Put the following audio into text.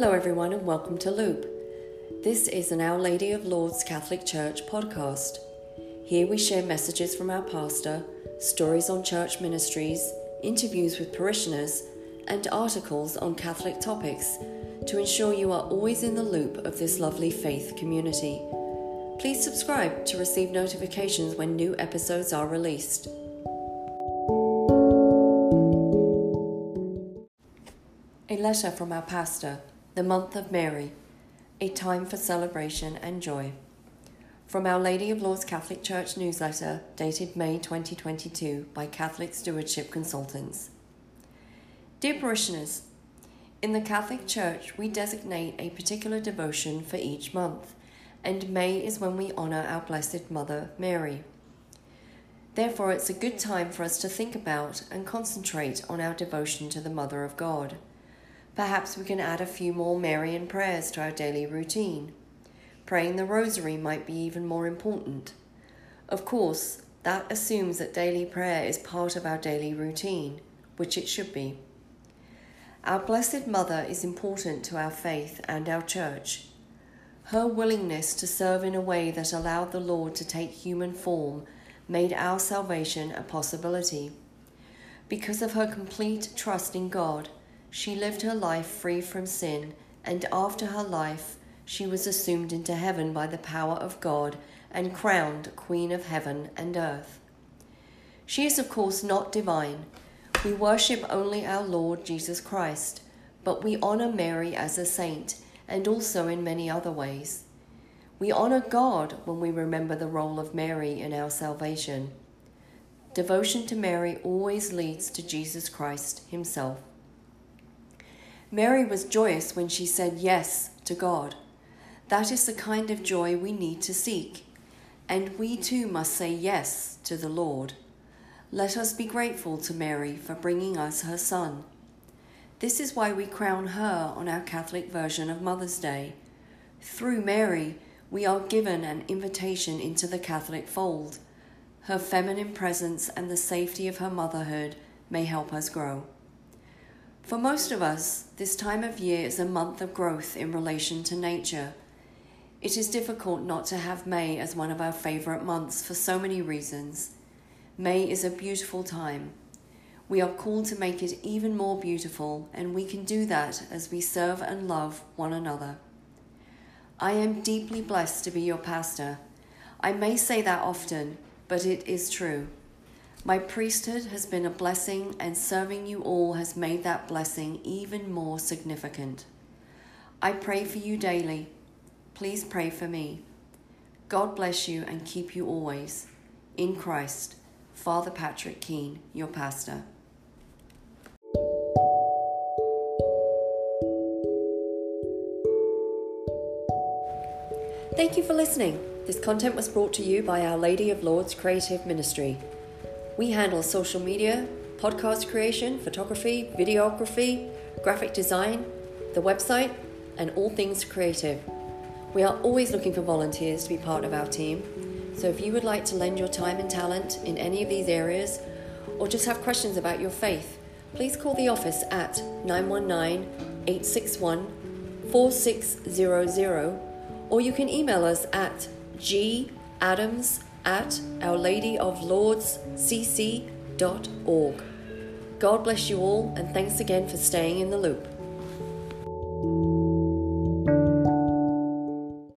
Hello, everyone, and welcome to Loop. This is an Our Lady of Lourdes Catholic Church podcast. Here we share messages from our pastor, stories on church ministries, interviews with parishioners, and articles on Catholic topics to ensure you are always in the loop of this lovely faith community. Please subscribe to receive notifications when new episodes are released. A letter from our pastor, the month of Mary, a time for celebration and joy. From Our Lady of Lourdes Catholic Church newsletter dated May 2022 by Catholic Stewardship Consultants. Dear parishioners, in the Catholic Church we designate a particular devotion for each month, and May is when we honour our Blessed Mother Mary. Therefore, it's a good time for us to think about and concentrate on our devotion to the Mother of God. Perhaps we can add a few more Marian prayers to our daily routine. Praying the Rosary might be even more important. Of course, that assumes that daily prayer is part of our daily routine, which it should be. Our Blessed Mother is important to our faith and our church. Her willingness to serve in a way that allowed the Lord to take human form made our salvation a possibility. Because of her complete trust in God, she lived her life free from sin, and after her life, she was assumed into heaven by the power of God and crowned Queen of heaven and earth. She is, of course, not divine we worship only our Lord Jesus Christ, but we honor Mary as a saint and also in many other ways. We honor God when we remember the role of Mary in our salvation. Devotion to Mary always leads to Jesus Christ Himself. Mary was joyous when she said yes to God. That is the kind of joy we need to seek, and we too must say yes to the Lord. Let us be grateful to Mary for bringing us her Son. This is why we crown her on our Catholic version of Mother's Day. Through Mary, we are given an invitation into the Catholic fold. Her feminine presence and the safety of her motherhood may help us grow. For most of us, this time of year is a month of growth in relation to nature. It is difficult not to have May as one of our favourite months for so many reasons. May is a beautiful time. We are called to make it even more beautiful, and we can do that as we serve and love one another. I am deeply blessed to be your pastor. I may say that often, but it is true. My priesthood has been a blessing, and serving you all has made that blessing even more significant. I pray for you daily. Please pray for me. God bless you and keep you always. In Christ. Father Patrick Keane, your pastor. Thank you for listening. This content was brought to you by Our Lady of Lourdes Creative Ministry. We handle social media, podcast creation, photography, videography, graphic design, the website, and all things creative. We are always looking for volunteers to be part of our team so if you would like to lend your time and talent in any of these areas, or just have questions about your faith, please call the office at 919 861 4600, or you can email us at gadams at ourladyoflourdescc.org. God bless you all, and thanks again for staying in the loop.